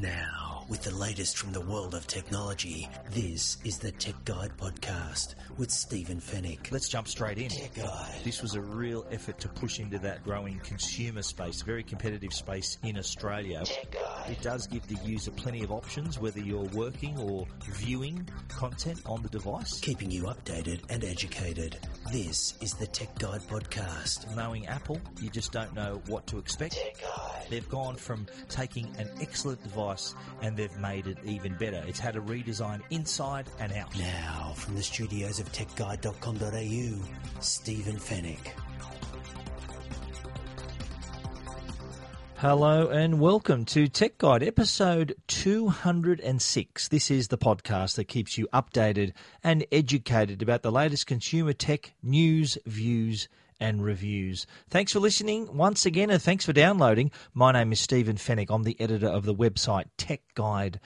Now, with the latest from the world of technology, this is the Tech Guide Podcast with Stephen Fenech. Let's jump straight in. Tech Guide. This was a real effort to push into that growing consumer space, very competitive space in Australia. Tech Guide. It does give the user plenty of options, whether you're working or viewing content on the device. Keeping you updated and educated. This is the Tech Guide Podcast. Knowing Apple, you just don't know what to expect. Tech Guide. They've gone from taking an excellent device and they've made it even better. It's had a redesign inside and out. Now, from the studios of techguide.com.au, Stephen Fenech. Hello and welcome to Tech Guide episode 206. This is the podcast that keeps you updated and educated about the latest consumer tech news, views, and reviews. Thanks for listening once again and thanks for downloading. My name is Stephen Fenech. I'm the editor of the website techguide.com.au.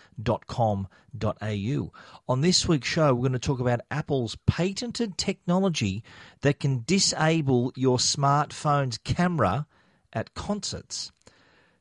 On this week's show, we're going to talk about Apple's patented technology that can disable your smartphone's camera at concerts.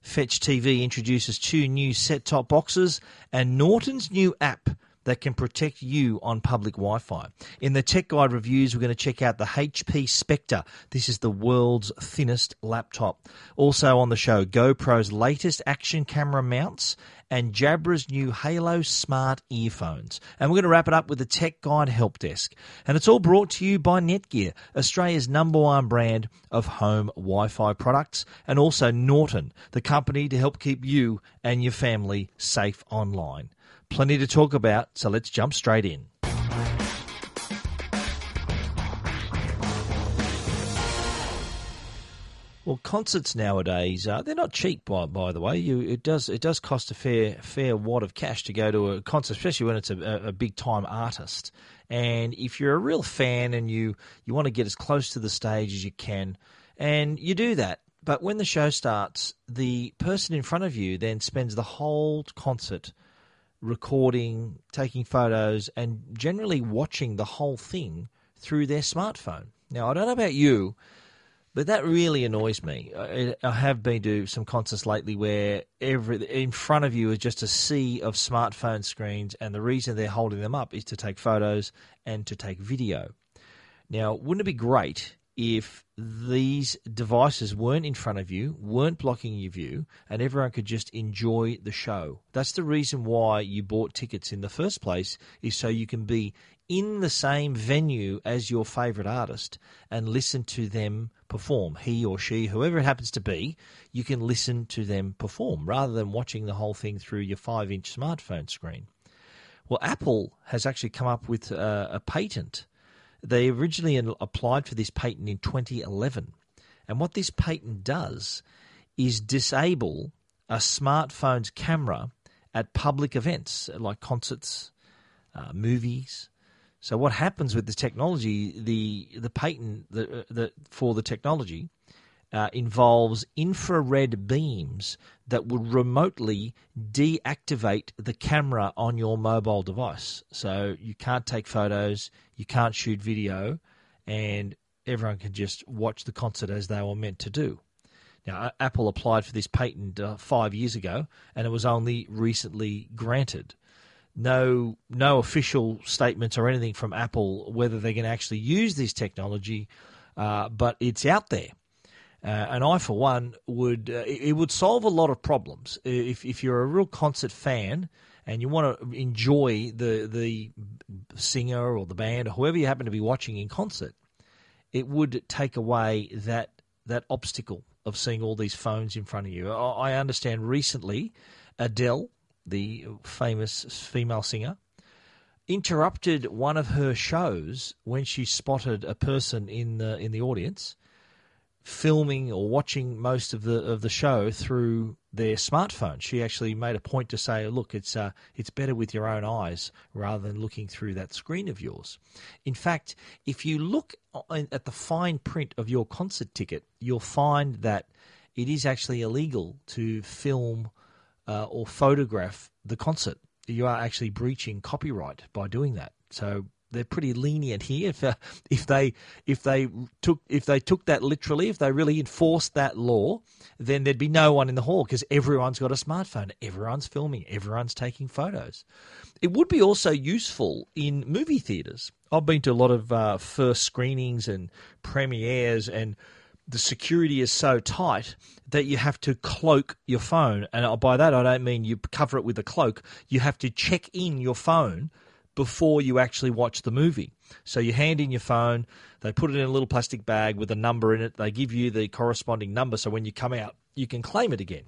Fetch TV introduces two new set top boxes and Norton's new app that can protect you on public Wi Fi. In the Tech Guide reviews, we're going to check out the HP Spectre. This is the world's thinnest laptop. Also on the show, GoPro's latest action camera mounts and Jabra's new Halo Smart earphones. And we're going to wrap it up with the Tech Guide Help Desk. And it's all brought to you by Netgear, Australia's number one brand of home Wi Fi products, and also Norton, the company to help keep you and your family safe online. Plenty to talk about, so let's jump straight in. Well, concerts nowadays uh, they're not cheap. By by the way, you it does it does cost a fair fair wad of cash to go to a concert, especially when it's a, a big time artist. And if you're a real fan and you you want to get as close to the stage as you can, and you do that, but when the show starts, the person in front of you then spends the whole concert recording, taking photos, and generally watching the whole thing through their smartphone. Now, I don't know about you, but that really annoys me. I, I have been to some concerts lately where every in front of you is just a sea of smartphone screens, and the reason they're holding them up is to take photos and to take video. Now, wouldn't it be great if these devices weren't in front of you, weren't blocking your view, and everyone could just enjoy the show. That's the reason why you bought tickets in the first place, is so you can be in the same venue as your favourite artist and listen to them perform. He or she, whoever it happens to be, you can listen to them perform rather than watching the whole thing through your five inch smartphone screen. Well, Apple has actually come up with a, a patent they originally applied for this patent in 2011. And what this patent does is disable a smartphone's camera at public events like concerts, uh, movies. So what happens with the technology? The the patent the, the, for the technology uh, involves infrared beams that would remotely deactivate the camera on your mobile device. So you can't take photos, you can't shoot video, and everyone can just watch the concert as they were meant to do. Now, Apple applied for this patent uh, five years ago, and it was only recently granted. No, no official statements or anything from Apple whether they can actually use this technology, uh, but it's out there. Uh, and I, for one, would uh, it, would solve a lot of problems if if you're a real concert fan and you want to enjoy the the singer or the band or whoever you happen to be watching in concert. It would take away that that obstacle of seeing all these phones in front of you. I understand recently Adele, the famous female singer, interrupted one of her shows when she spotted a person in the in the audience filming or watching most of the of the show through their smartphone. She actually made a point to say, "Look, it's uh, it's better with your own eyes rather than looking through that screen of yours." In fact, if you look at the fine print of your concert ticket, you'll find that it is actually illegal to film uh, or photograph the concert. You are actually breaching copyright by doing that. So they're pretty lenient here. If uh, if they if they took if they took that literally, if they really enforced that law, then there'd be no one in the hall because everyone's got a smartphone, everyone's filming, everyone's taking photos. It would be also useful in movie theaters. I've been to a lot of uh, first screenings and premieres, and the security is so tight that you have to cloak your phone. And by that, I don't mean you cover it with a cloak. You have to check in your phone before you actually watch the movie. So you hand in your phone, they put it in a little plastic bag with a number in it, they give you the corresponding number so when you come out, you can claim it again.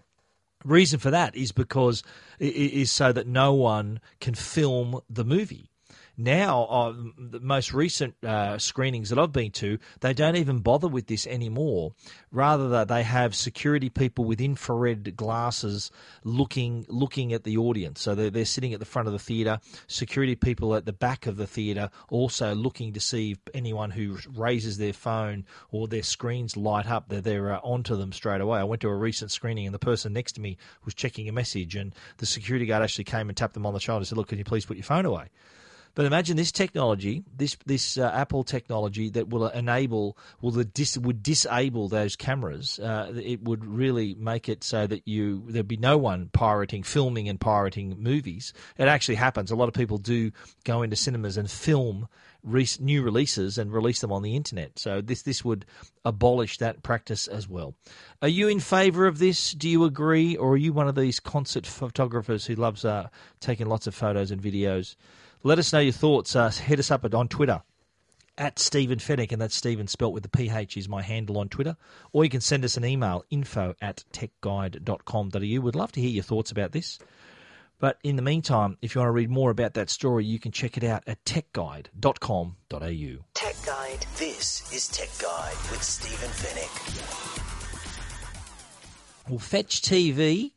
Reason for that is because is so that no one can film the movie. Now, uh, the most recent uh, screenings that I've been to, they don't even bother with this anymore. Rather, that they have security people with infrared glasses looking looking at the audience. So they're, they're sitting at the front of the theatre. Security people at the back of the theatre also looking to see if anyone who raises their phone or their screens light up, they're, they're uh, onto them straight away. I went to a recent screening and the person next to me was checking a message, and the security guard actually came and tapped them on the shoulder and said, "Look, can you please put your phone away?" But imagine this technology, this this uh, Apple technology that will enable, will the dis, would disable those cameras. Uh, it would really make it so that you there'd be no one pirating, filming and pirating movies. It actually happens. A lot of people do go into cinemas and film new releases and release them on the internet. So this this would abolish that practice as well. Are you in favour of this? Do you agree, or are you one of these concert photographers who loves uh, taking lots of photos and videos? Let us know your thoughts. Uh, hit us up on Twitter at Stephen Fenech, and that's Stephen spelt with the PH is my handle on Twitter. Or you can send us an email, info at techguide.com.au. We'd love to hear your thoughts about this. But in the meantime, if you want to read more about that story, you can check it out at techguide.com.au. Tech Guide. This is Tech Guide with Stephen Fenech. Well, Fetch TV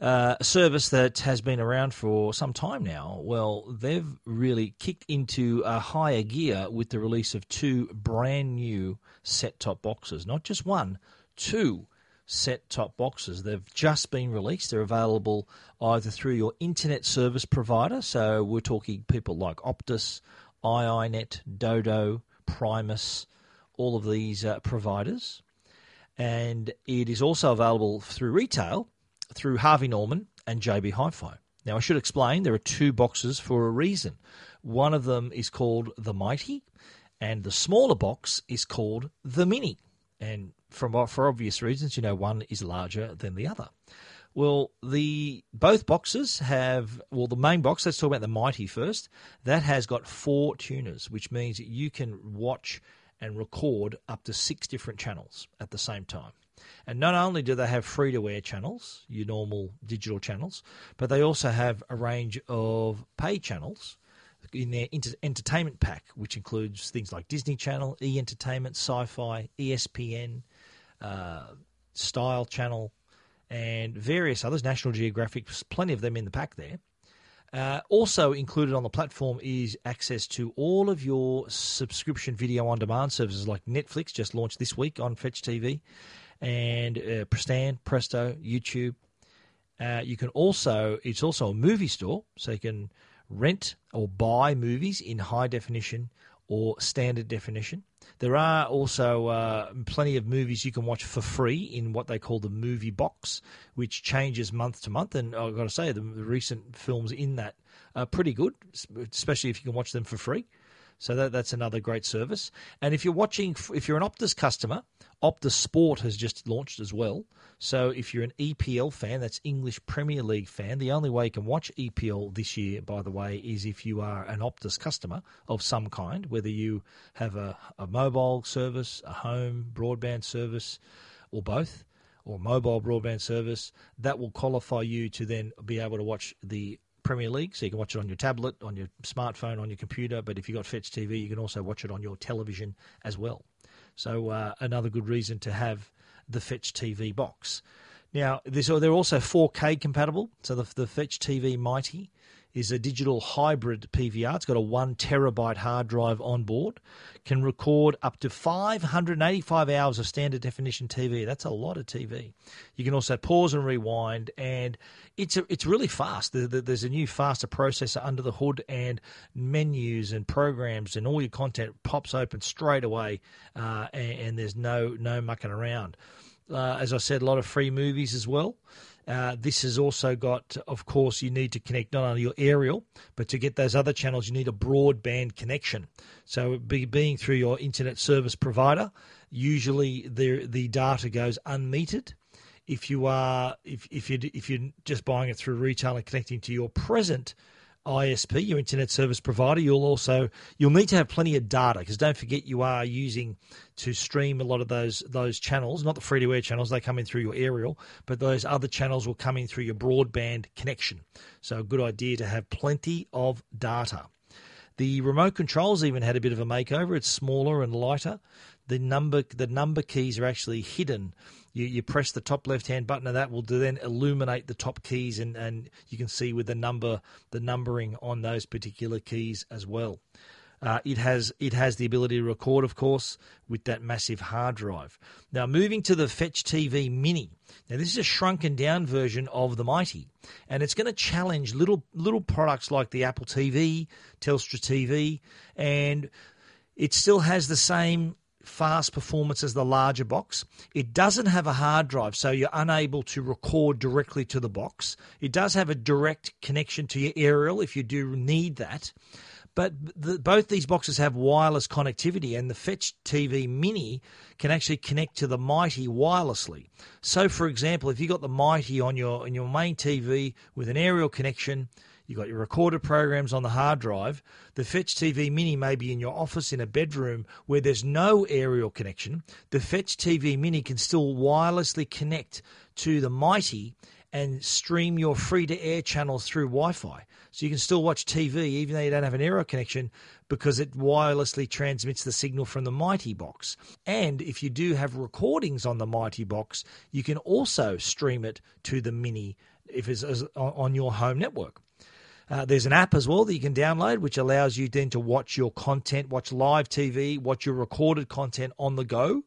uh, a service that has been around for some time now. Well, they've really kicked into a higher gear with the release of two brand new set top boxes. Not just one, two set top boxes. They've just been released. They're available either through your internet service provider. So we're talking people like Optus, iiNet, Dodo, Primus, all of these uh, providers. And it is also available through retail through Harvey Norman and JB Hi Fi. Now, I should explain there are two boxes for a reason. One of them is called the Mighty, and the smaller box is called the Mini. And from, for obvious reasons, you know, one is larger than the other. Well, the both boxes have well the main box. Let's talk about the Mighty first. That has got four tuners, which means you can watch and record up to six different channels at the same time. And not only do they have free to air channels, your normal digital channels, but they also have a range of pay channels in their entertainment pack, which includes things like Disney Channel, E Entertainment, Sci Fi, ESPN, uh, Style Channel, and various others, National Geographic, plenty of them in the pack there. Uh, also included on the platform is access to all of your subscription video on demand services like Netflix, just launched this week on Fetch TV, and uh, Prestan, Presto, YouTube. Uh, you can also, it's also a movie store, so you can rent or buy movies in high definition or standard definition. There are also uh, plenty of movies you can watch for free in what they call the movie box, which changes month to month. And I've got to say, the, the recent films in that are pretty good, especially if you can watch them for free. So that, that's another great service. And if you're watching, if you're an Optus customer, Optus Sport has just launched as well. So if you're an EPL fan, that's English Premier League fan, the only way you can watch EPL this year, by the way, is if you are an Optus customer of some kind, whether you have a, a mobile service, a home broadband service, or both or mobile broadband service, that will qualify you to then be able to watch the Premier League, so you can watch it on your tablet, on your smartphone, on your computer. But if you've got Fetch TV, you can also watch it on your television as well. So uh, another good reason to have the Fetch TV box. Now, this, they're also 4K compatible. So the, the Fetch TV Mighty is a digital hybrid PVR. It's got a one terabyte hard drive on board, can record up to 585 hours of standard definition TV. That's a lot of TV. You can also pause and rewind, and it's a, it's really fast. There's a new faster processor under the hood, and menus and programs and all your content pops open straight away, uh, and, and, there's no no mucking around. Uh, as I said, a lot of free movies as well. Uh, this has also got, of course, you need to connect not only your aerial, but to get those other channels, you need a broadband connection. So, be, being through your internet service provider, usually the the data goes unmetered. If you are if if you if you're just buying it through retail and connecting to your present ISP, your internet service provider, you'll also you'll need to have plenty of data because don't forget you are using to stream a lot of those those channels, not the free to air channels, they come in through your aerial, but those other channels will come in through your broadband connection. So a good idea to have plenty of data. The remote controls even had a bit of a makeover. It's smaller and lighter. The number the number keys are actually hidden you, you press the top left hand button and that will then illuminate the top keys and, and you can see with the number the numbering on those particular keys as well. Uh, it has it has the ability to record, of course, with that massive hard drive. Now, moving to the Fetch TV Mini. Now, this is a shrunken down version of the Mighty, and it's going to challenge little little products like the Apple TV, Telstra TV, and it still has the same fast performance as the larger box. It doesn't have a hard drive, so you're unable to record directly to the box. It does have a direct connection to your aerial if you do need that. But the, both these boxes have wireless connectivity, and the Fetch TV Mini can actually connect to the Mighty wirelessly. So, for example, if you got the Mighty on your on your main TV with an aerial connection, You've got your recorded programs on the hard drive. The Fetch TV Mini may be in your office in a bedroom where there's no aerial connection. The Fetch TV Mini can still wirelessly connect to the Mighty and stream your free to air channels through Wi Fi. So you can still watch TV even though you don't have an aerial connection because it wirelessly transmits the signal from the Mighty box. And if you do have recordings on the Mighty box, you can also stream it to the Mini if it's uh, on your home network. Uh, there's an app as well that you can download, which allows you then to watch your content, watch live TV, watch your recorded content on the go.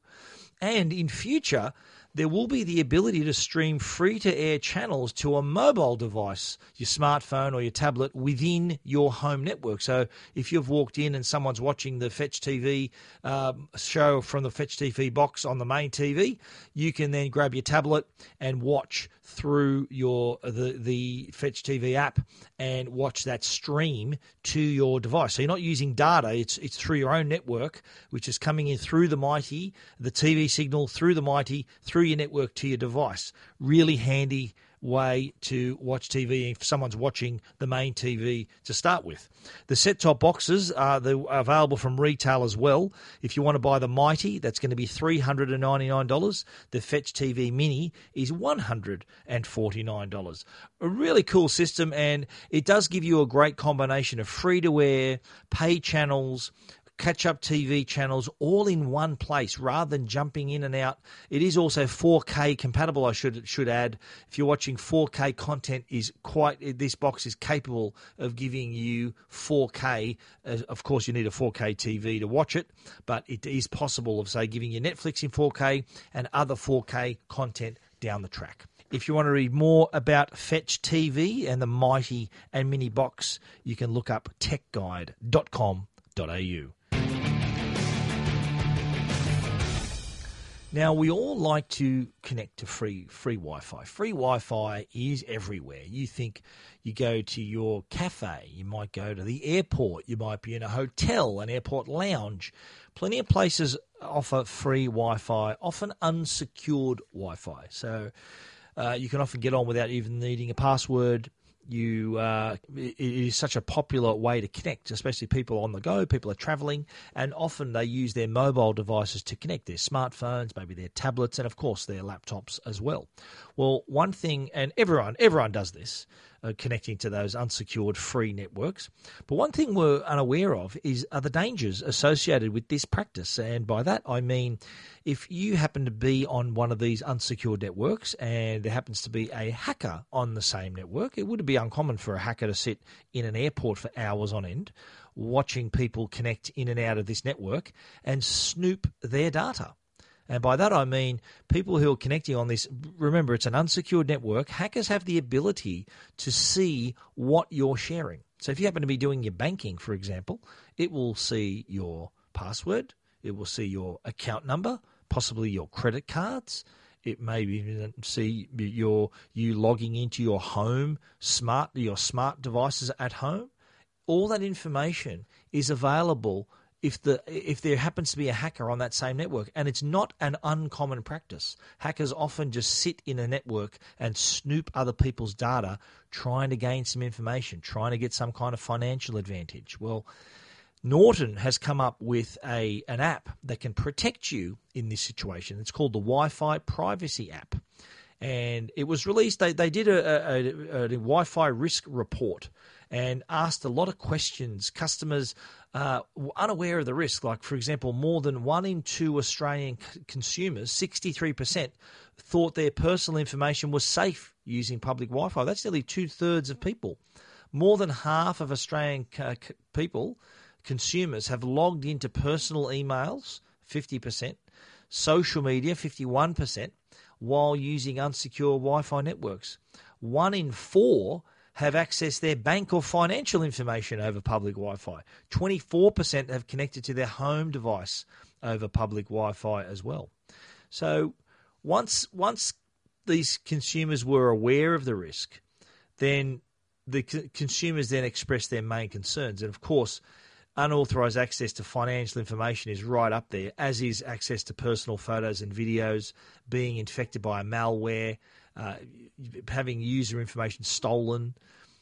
And in future, there will be the ability to stream free to air channels to a mobile device, your smartphone or your tablet within your home network. So if you've walked in and someone's watching the Fetch TV um, show from the Fetch TV box on the main TV, you can then grab your tablet and watch through your the the Fetch TV app and watch that stream to your device. So you're not using data; it's it's through your own network, which is coming in through the Mighty, the TV signal through the Mighty, through your network to your device. Really handy way to watch TV if someone's watching the main TV to start with. The set top boxes are available from retail as well. If you want to buy the Mighty, that's going to be $399. The Fetch TV Mini is $149. A really cool system, and it does give you a great combination of free to air, pay channels, catch up TV channels all in one place rather than jumping in and out. It is also 4K compatible. I should should add. If you're watching 4K content, is quite this box is capable of giving you 4K. Uh, of course, you need a 4K TV to watch it, but it is possible of say giving you Netflix in 4K and other 4K content down the track. If you want to read more about Fetch TV and the mighty and mini box, you can look up techguide.com.au. Now we all like to connect to free free Wi-Fi. Free Wi-Fi is everywhere. You think you go to your cafe, you might go to the airport, you might be in a hotel, an airport lounge. Plenty of places offer free Wi-Fi, often unsecured Wi-Fi. So uh, you can often get on without even needing a password you uh, it is such a popular way to connect, especially people on the go. People are traveling, and often they use their mobile devices to connect their smartphones, maybe their tablets, and of course their laptops as well. Well, one thing, and everyone everyone does this, uh, connecting to those unsecured free networks. But one thing we're unaware of is are the dangers associated with this practice, and by that I mean if you happen to be on one of these unsecured networks and there happens to be a hacker on the same network, it would be uncommon for a hacker to sit in an airport for hours on end watching people connect in and out of this network and snoop their data. And by that I mean people who are connecting on this. Remember, it's an unsecured network. Hackers have the ability to see what you're sharing. So if you happen to be doing your banking, for example, it will see your password, it will see your account number, possibly your credit cards. It may even see your you logging into your home smart your smart devices at home. All that information is available if the if there happens to be a hacker on that same network and it's not an uncommon practice. Hackers often just sit in a network and snoop other people's data trying to gain some information trying to get some kind of financial advantage. Well Norton has come up with a an app that can protect you in this situation. It's called the Wi-Fi privacy app. And it was released they, they did a, a, a, a Wi-Fi risk report and asked a lot of questions. Customers uh, unaware of the risk, like, for example, more than one in two Australian c- consumers, 63%, thought their personal information was safe using public Wi Fi. That's nearly two thirds of people. More than half of Australian c- c- people, consumers, have logged into personal emails, 50%, social media, 51%, while using unsecure Wi Fi networks. One in four have accessed their bank or financial information over public Wi Fi. 24% have connected to their home device over public Wi Fi as well. So once, once these consumers were aware of the risk, then the consumers then expressed their main concerns. And of course, unauthorized access to financial information is right up there, as is access to personal photos and videos, being infected by malware, uh, having user information stolen.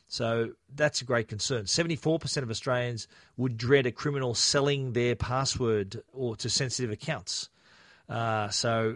So that's a great concern. 74% of Australians would dread a criminal selling their password or to sensitive accounts. Uh, so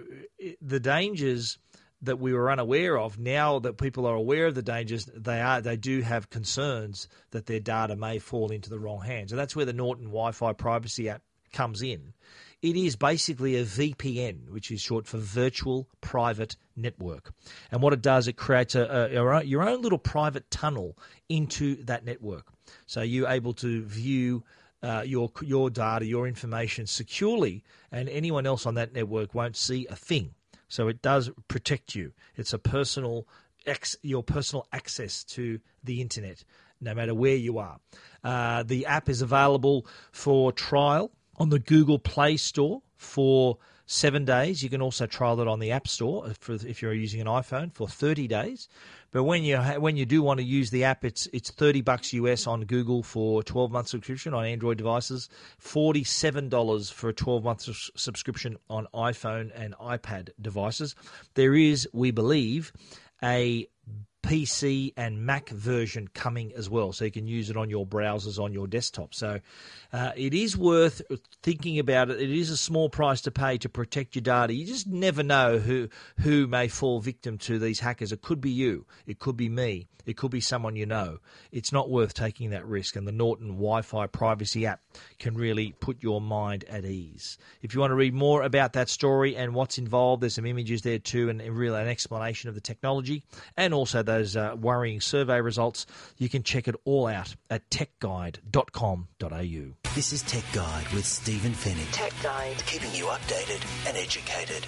the dangers that we were unaware of, now that people are aware of the dangers, they are they do have concerns that their data may fall into the wrong hands. And that's where the Norton Wi-Fi privacy app comes in. It is basically a VPN, which is short for Virtual Private Network. And what it does, it creates a, a, your own little private tunnel into that network. So you're able to view uh, your your data, your information securely, and anyone else on that network won't see a thing. So it does protect you. It's a personal ex, your personal access to the internet, no matter where you are. Uh, the app is available for trial on the Google Play Store for seven days. You can also trial it on the App Store for, if you're using an iPhone for 30 days. But when you when you do want to use the app, it's it's 30 bucks US on Google for 12 month subscription on Android devices, $47 for a 12 month subscription on iPhone and iPad devices. There is, we believe, a PC and Mac version coming as well, so you can use it on your browsers on your desktop. So uh, it is worth thinking about it. It is a small price to pay to protect your data. You just never know who who may fall victim to these hackers. It could be you. It could be me. It could be someone you know. It's not worth taking that risk, and the Norton Wi-Fi privacy app can really put your mind at ease. If you want to read more about that story and what's involved, there's some images there too, and really an explanation of the technology and also those uh, worrying survey results. You can check it all out at techguide.com.au. This is Tech Guide with Stephen Fenech. Tech Guide, keeping you updated and educated.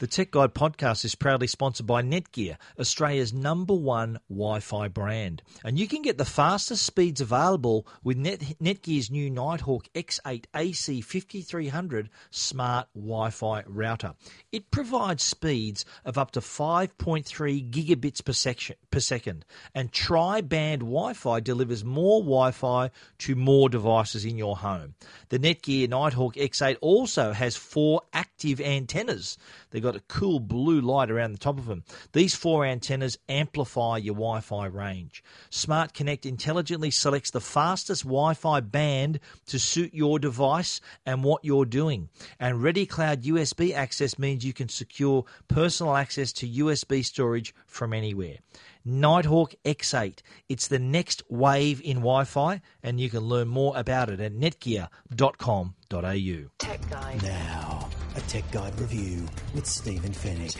The Tech Guide podcast is proudly sponsored by Netgear, Australia's number one Wi Fi brand. And you can get the fastest speeds available with Net- Netgear's new Nighthawk X8 AC 5300 smart Wi Fi router. It provides speeds of up to 5.3 gigabits per per second. And tri band Wi Fi delivers more Wi Fi to more devices in your home. The Netgear Nighthawk X8 also has four active antennas. They've got a cool blue light around the top of them. These four antennas amplify your Wi Fi range. Smart Connect intelligently selects the fastest Wi Fi band to suit your device and what you're doing. And Ready Cloud USB access means you can secure personal access to USB storage from anywhere. Nighthawk X8. It's the next wave in Wi Fi, and you can learn more about it at netgear.com.au. Tech Guide. Now, a Tech Guide review with Stephen Fenech.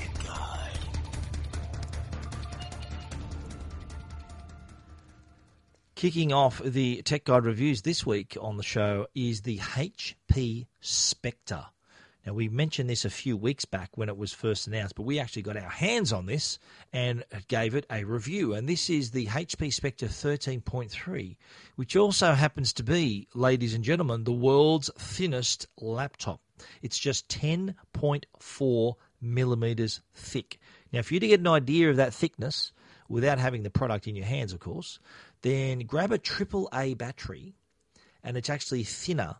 Kicking off the Tech Guide reviews this week on the show is the HP Spectre. Now, we mentioned this a few weeks back when it was first announced, but we actually got our hands on this and gave it a review. And this is the HP Spectre 13.3, which also happens to be, ladies and gentlemen, the world's thinnest laptop. It's just 10.4 millimeters thick. Now, if you to get an idea of that thickness, without having the product in your hands, of course, then grab a AAA battery, and it's actually thinner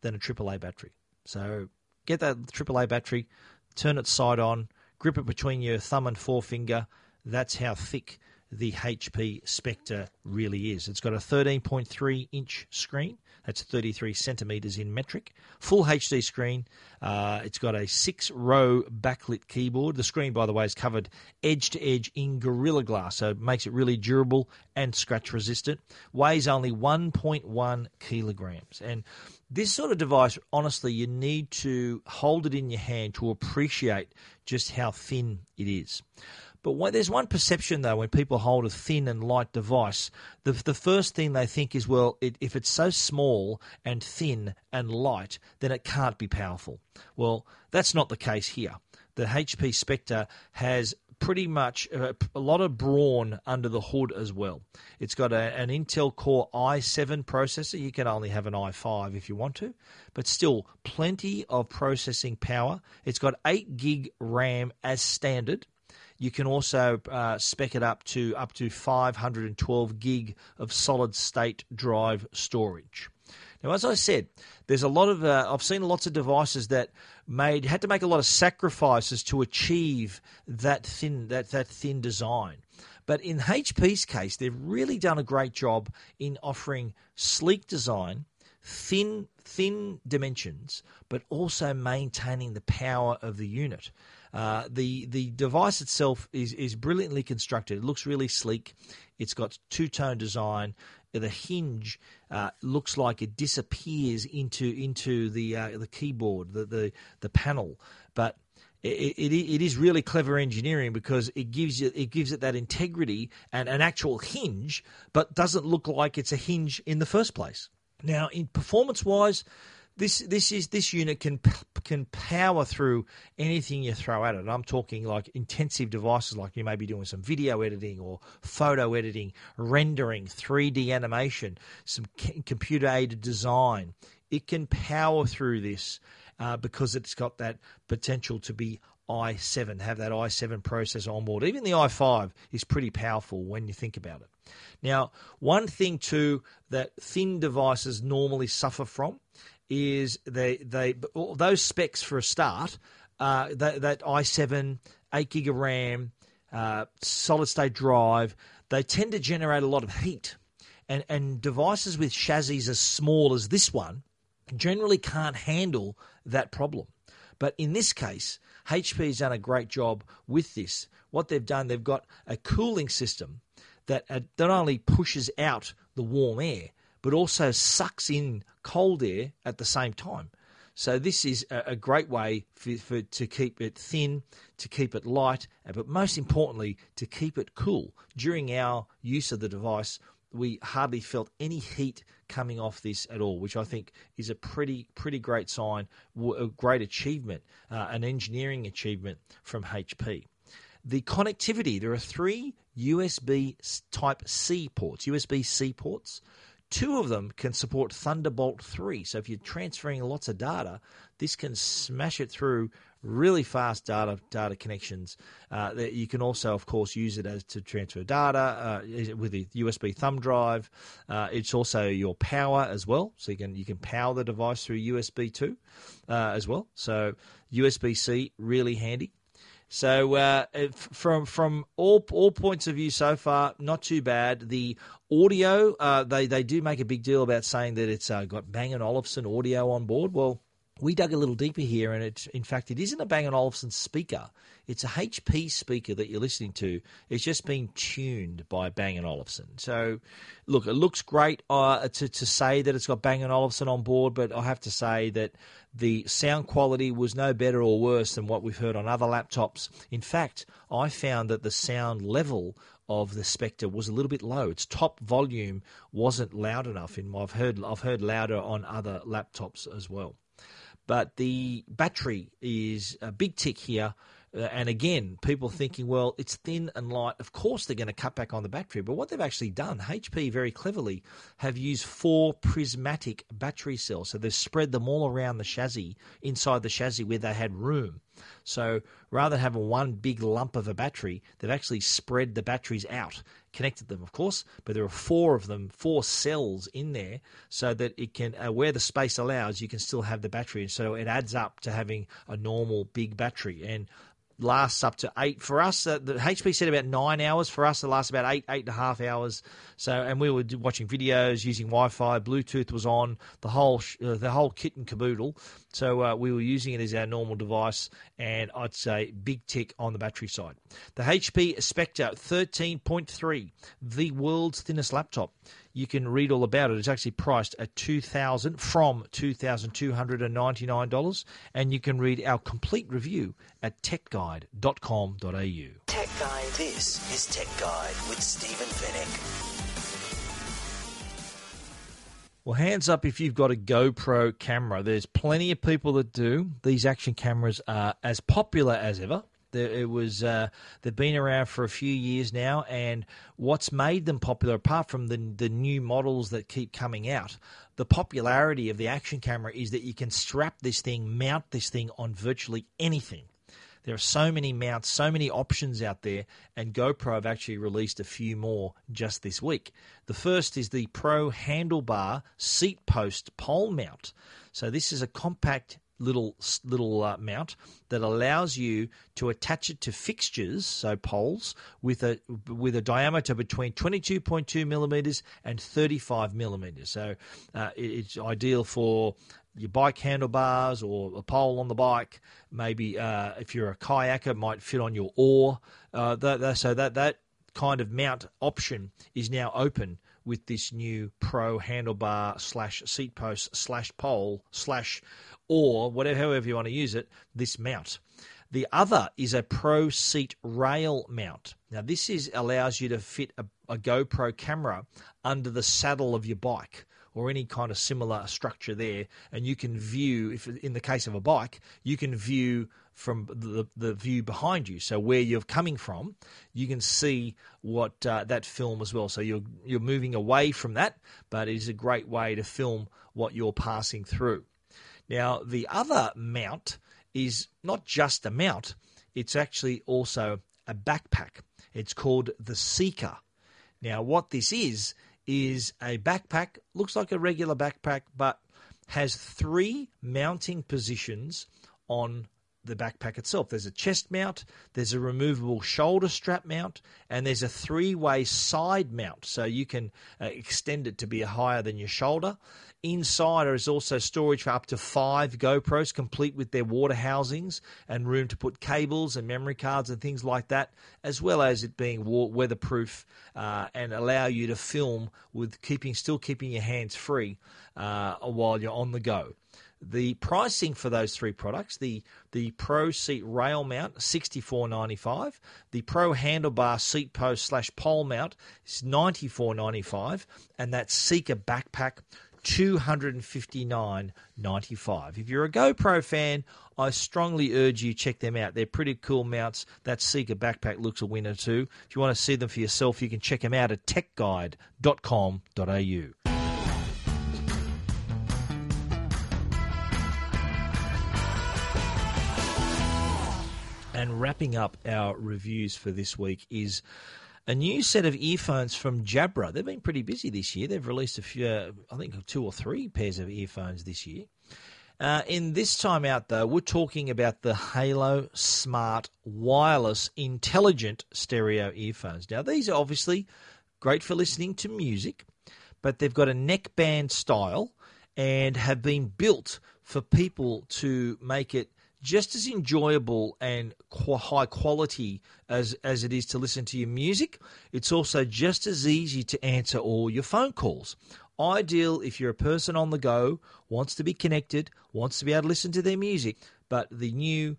than a AAA battery. So get that AAA battery, turn it side on, grip it between your thumb and forefinger. That's how thick the HP Spectre really is. It's got a 13.3 inch screen. That's 33 centimeters in metric. Full HD screen. Uh, it's got a six row backlit keyboard. The screen, by the way, is covered edge to edge in Gorilla Glass, so it makes it really durable and scratch resistant. Weighs only 1.1 kilograms. And this sort of device, honestly, you need to hold it in your hand to appreciate just how thin it is. But when, there's one perception though when people hold a thin and light device, the the first thing they think is, well, it, if it's so small and thin and light, then it can't be powerful. Well, that's not the case here. The HP Spectre has pretty much uh, a lot of brawn under the hood as well. It's got a, an Intel Core i7 processor. You can only have an i5 if you want to, but still plenty of processing power. It's got 8 gig RAM as standard. You can also uh, spec it up to up to 512 gig of solid state drive storage. Now, as I said, there's a lot of uh, I've seen lots of devices that made had to make a lot of sacrifices to achieve that thin that that thin design. But in HP's case, they've really done a great job in offering sleek design, thin thin dimensions, but also maintaining the power of the unit. Uh, the the device itself is is brilliantly constructed. It looks really sleek. It's got two tone design the hinge uh, looks like it disappears into into the uh, the keyboard, the, the the panel, but. It, it, it is really clever engineering because it gives you it gives it that integrity and an actual hinge, but doesn't look like it's a hinge in the first place. Now, in performance wise, this this is this unit can can power through anything you throw at it. I'm talking like intensive devices, like you may be doing some video editing or photo editing, rendering, 3D animation, some computer aided design. It can power through this uh, because it's got that potential to be i7, have that i7 processor on board. Even the i5 is pretty powerful when you think about it. Now, one thing too that thin devices normally suffer from is they they those specs for a start. Uh, that, that i7, eight gig of RAM, uh, solid state drive, they tend to generate a lot of heat, and and devices with chassis as small as this one generally can't handle that problem. But in this case, HP's done a great job with this. What they've done, they've got a cooling system that uh, not only pushes out the warm air, but also sucks in cold air at the same time. So this is a, great way for, for, to keep it thin, to keep it light, but most importantly, to keep it cool. During our use of the device, we hardly felt any heat coming off this at all, which I think is a pretty pretty great sign, a great achievement, uh, an engineering achievement from HP. The connectivity, there are three USB Type C ports, USB C ports. Two of them can support Thunderbolt 3. So if you're transferring lots of data, this can smash it through really fast data data connections. Uh, you can also, of course, use it as to transfer data uh, with a USB thumb drive. Uh, it's also your power as well, so you can you can power the device through USB two uh, as well. So USB C really handy. So uh, from from all all points of view so far, not too bad. The audio, uh, they they do make a big deal about saying that it's uh, got Bang Olufsen audio on board. Well, we dug a little deeper here, and it in fact it isn't a Bang Olufsen speaker. It's a HP speaker that you're listening to. It's just been tuned by Bang & Olufsen. So, look, it looks great uh, to, to say that it's got Bang & Olufsen on board, but I have to say that the sound quality was no better or worse than what we've heard on other laptops. In fact, I found that the sound level of the Spectre was a little bit low. Its top volume wasn't loud enough. In I've heard I've heard louder on other laptops as well. But the battery is a big tick here. Uh, and again, people thinking, well, it's thin and light. Of course, they're going to cut back on the battery. But what they've actually done, HP very cleverly have used four prismatic battery cells. So they've spread them all around the chassis, inside the chassis where they had room. So rather than having one big lump of a battery, they've actually spread the batteries out, connected them, of course, but there are four of them, four cells in there, so that it can, uh, where the space allows, you can still have the battery. And so it adds up to having a normal big battery. And lasts up to eight for us. Uh, the HP said about nine hours for us. It lasts about eight, eight and a half hours. So, and we were watching videos using Wi-Fi. Bluetooth was on the whole, uh, the whole kit and caboodle. So uh, we were using it as our normal device, and I'd say big tick on the battery side. The HP Spectre 13.3, the world's thinnest laptop you can read all about it. It's actually priced at two thousand from two thousand two hundred and ninety nine dollars, and you can read our complete review at techguide.com.au. Tech Guide. This is Tech Guide with Stephen Fenech. Well, hands up if you've got a GoPro camera. There's plenty of people that do. These action cameras are as popular as ever. It was uh, they've been around for a few years now, and what's made them popular, apart from the the new models that keep coming out, the popularity of the action camera is that you can strap this thing, mount this thing on virtually anything. There are so many mounts, so many options out there, and GoPro have actually released a few more just this week. The first is the Pro Handlebar Seat Post Pole Mount. So this is a compact little little uh, mount that allows you to attach it to fixtures, so poles, with a with a diameter between 22.2 millimeters and 35 millimeters. So uh, it's ideal for your bike handlebars or a pole on the bike. Maybe uh, if you're a kayaker, it might fit on your oar. Uh, that, that, so that that kind of mount option is now open with this new Pro handlebar slash seat post slash pole slash or whatever, however you want to use it, this mount. The other is a Pro Seat Rail mount. Now, this is allows you to fit a, a GoPro camera under the saddle of your bike or any kind of similar structure there, and you can view. If in the case of a bike, you can view from the, the view behind you. So where you're coming from, you can see what uh, that film as well. So you're you're moving away from that, but it is a great way to film what you're passing through. Now, the other mount is not just a mount, it's actually also a backpack. It's called the Seeker. Now, what this is, is a backpack, looks like a regular backpack, but has three mounting positions on the backpack itself. There's a chest mount, there's a removable shoulder strap mount, and there's a three way side mount. So you can uh, extend it to be higher than your shoulder. Inside is also storage for up to five GoPros, complete with their water housings and room to put cables and memory cards and things like that, as well as it being weatherproof uh, and allow you to film with keeping still keeping your hands free uh, while you're on the go. The pricing for those three products, the the Pro Seat Rail Mount, sixty four ninety five. The Pro Handlebar Seat Post slash Pole Mount is ninety four ninety five, and that Seeker Backpack $259.95. If you're a GoPro fan, I strongly urge you check them out. They're pretty cool mounts. That Seeker backpack looks a winner too. If you want to see them for yourself, you can check them out at techguide.com.au. And wrapping up our reviews for this week is a new set of earphones from Jabra. They've been pretty busy this year. They've released a few, uh, I think, two or three pairs of earphones this year. Uh, in this time out, though, we're talking about the Halo Smart Wireless Intelligent Stereo Earphones. Now, these are obviously great for listening to music, but they've got a neckband style and have been built for people to make it just as enjoyable and high quality as, as it is to listen to your music. It's also just as easy to answer all your phone calls. Ideal if you're a person on the go, wants to be connected, wants to be able to listen to their music, but the new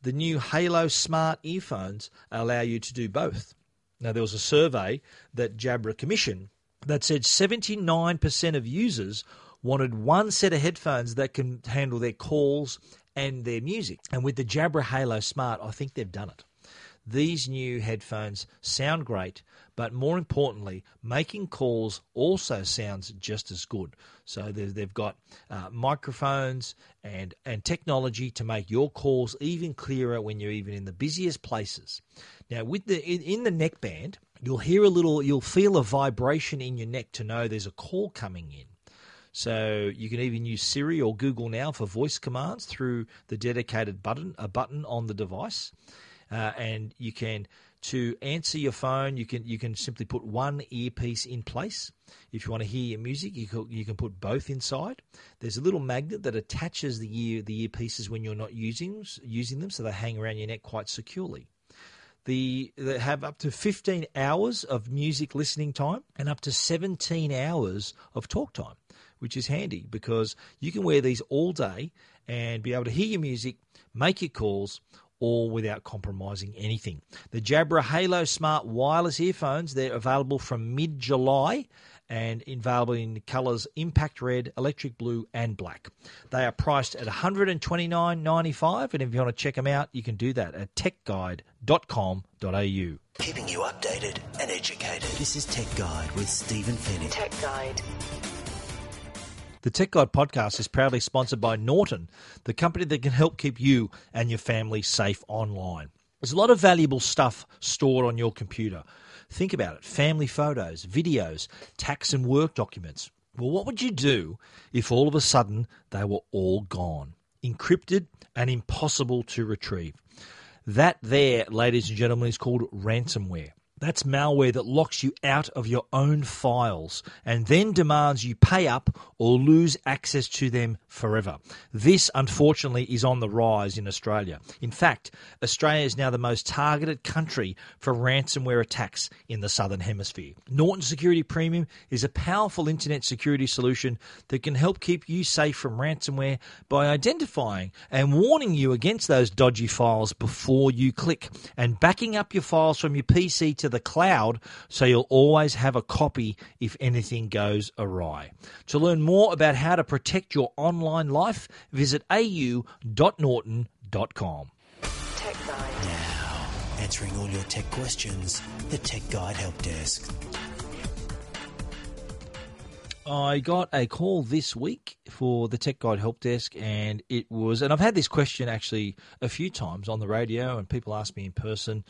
the new Halo Smart earphones allow you to do both. Now there was a survey that Jabra commissioned that said 79% of users wanted one set of headphones that can handle their calls and their music. And with the Jabra Halo Smart, I think they've done it. These new headphones sound great, but more importantly, making calls also sounds just as good. So they've got uh, microphones and, and technology to make your calls even clearer when you're even in the busiest places. Now, with the in, in the neckband, you'll hear a little, you'll feel a vibration in your neck to know there's a call coming in. So you can even use Siri or Google Now for voice commands through the dedicated button, a button on the device, uh, and you can to answer your phone. You can you can simply put one earpiece in place. If you want to hear your music, you can, you can put both inside. There's a little magnet that attaches the ear the earpieces when you're not using using them, so they hang around your neck quite securely. The, they have up to 15 hours of music listening time and up to 17 hours of talk time which is handy because you can wear these all day and be able to hear your music, make your calls, all without compromising anything. The Jabra Halo Smart Wireless Earphones, they're available from mid July and available in colours impact red, electric blue, and black. They are priced at $129.95, and if you want to check them out, you can do that at techguide.com.au. Keeping you updated and educated. This is Tech Guide with Stephen Fenech. Tech Guide. The Tech Guide podcast is proudly sponsored by Norton, the company that can help keep you and your family safe online. There's a lot of valuable stuff stored on your computer. Think about it family photos, videos, tax and work documents. Well, what would you do if all of a sudden they were all gone, encrypted and impossible to retrieve? That, there, ladies and gentlemen, is called ransomware. That's malware that locks you out of your own files and then demands you pay up or lose access to them forever. This, unfortunately, is on the rise in Australia. In fact, Australia is now the most targeted country for ransomware attacks in the Southern Hemisphere. Norton Security Premium is a powerful internet security solution that can help keep you safe from ransomware by identifying and warning you against those dodgy files before you click and backing up your files from your PC to the cloud so you'll always have a copy if anything goes awry. To learn more about how to protect your online life, visit au.norton.com. Tech Guide. Now, answering all your tech questions, the Tech Guide Help Desk. I got a call this week for the Tech Guide Help Desk, and it was, and I've had this question actually a few times on the radio, and people ask me in person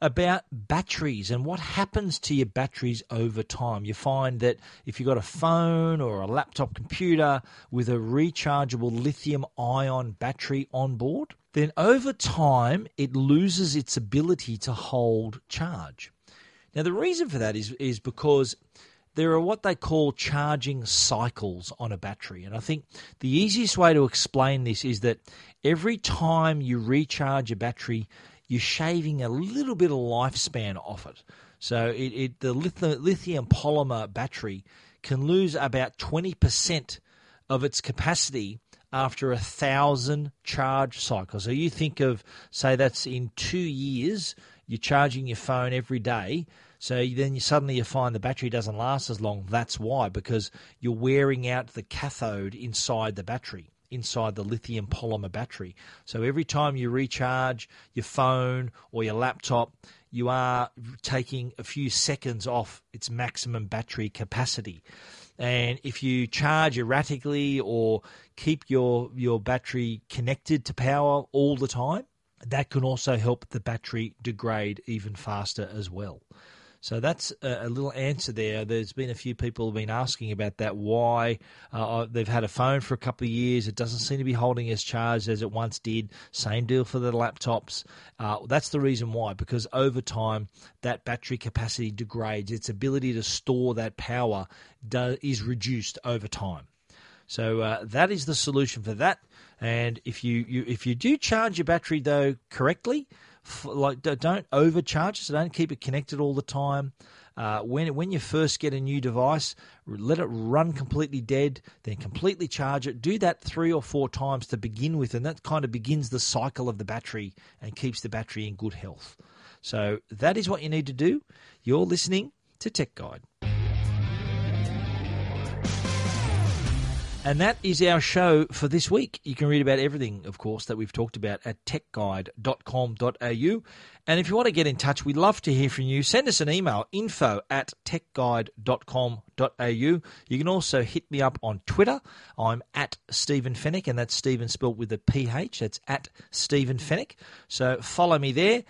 about batteries and what happens to your batteries over time. You find that if you've got a phone or a laptop computer with a rechargeable lithium ion battery on board, then over time it loses its ability to hold charge. Now, the reason for that is, is because there are what they call charging cycles on a battery. And I think the easiest way to explain this is that every time you recharge a battery, you're shaving a little bit of lifespan off it. So it, it the lithium polymer battery can lose about 20% of its capacity after a thousand charge cycles. So you think of, say, that's in two years, you're charging your phone every day. So then you suddenly you find the battery doesn't last as long. That's why, because you're wearing out the cathode inside the battery inside the lithium polymer battery. So every time you recharge your phone or your laptop, you are taking a few seconds off its maximum battery capacity. And if you charge erratically or keep your, your battery connected to power all the time, that can also help the battery degrade even faster as well. So that's a, little answer there. There's been a few people have been asking about that. Why uh, they've had a phone for a couple of years, it doesn't seem to be holding as charged as it once did. Same deal for the laptops. Uh, that's the reason why, because over time that battery capacity degrades. Its ability to store that power do, is reduced over time. So uh, that is the solution for that. And if you, you if you do charge your battery though correctly, like don't overcharge it. So don't keep it connected all the time. Uh, when when you first get a new device, let it run completely dead, then completely charge it. Do that three or four times to begin with, and that kind of begins the cycle of the battery and keeps the battery in good health. So that is what you need to do. You're listening to Tech Guide. And that is our show for this week. You can read about everything, of course, that we've talked about at techguide.com.au. And if you want to get in touch, we'd love to hear from you. Send us an email, info at techguide.com.au. You can also hit me up on Twitter. I'm at Stephen Fenech, and that's Stephen spelled with a PH. That's at Stephen Fenech. So follow me there.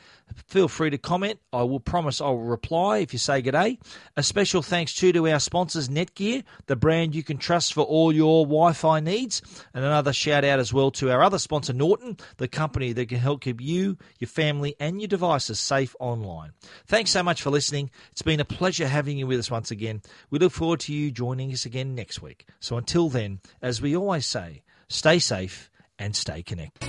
Feel free to comment. I will promise I will reply if you say good day. A special thanks too to our sponsors, Netgear, the brand you can trust for all your Wi Fi needs. And another shout out as well to our other sponsor, Norton, the company that can help keep you, your family, and your devices safe online. Thanks so much for listening. It's been a pleasure having you with us once again. We look forward to you joining us again next week. So until then, as we always say, stay safe and stay connected.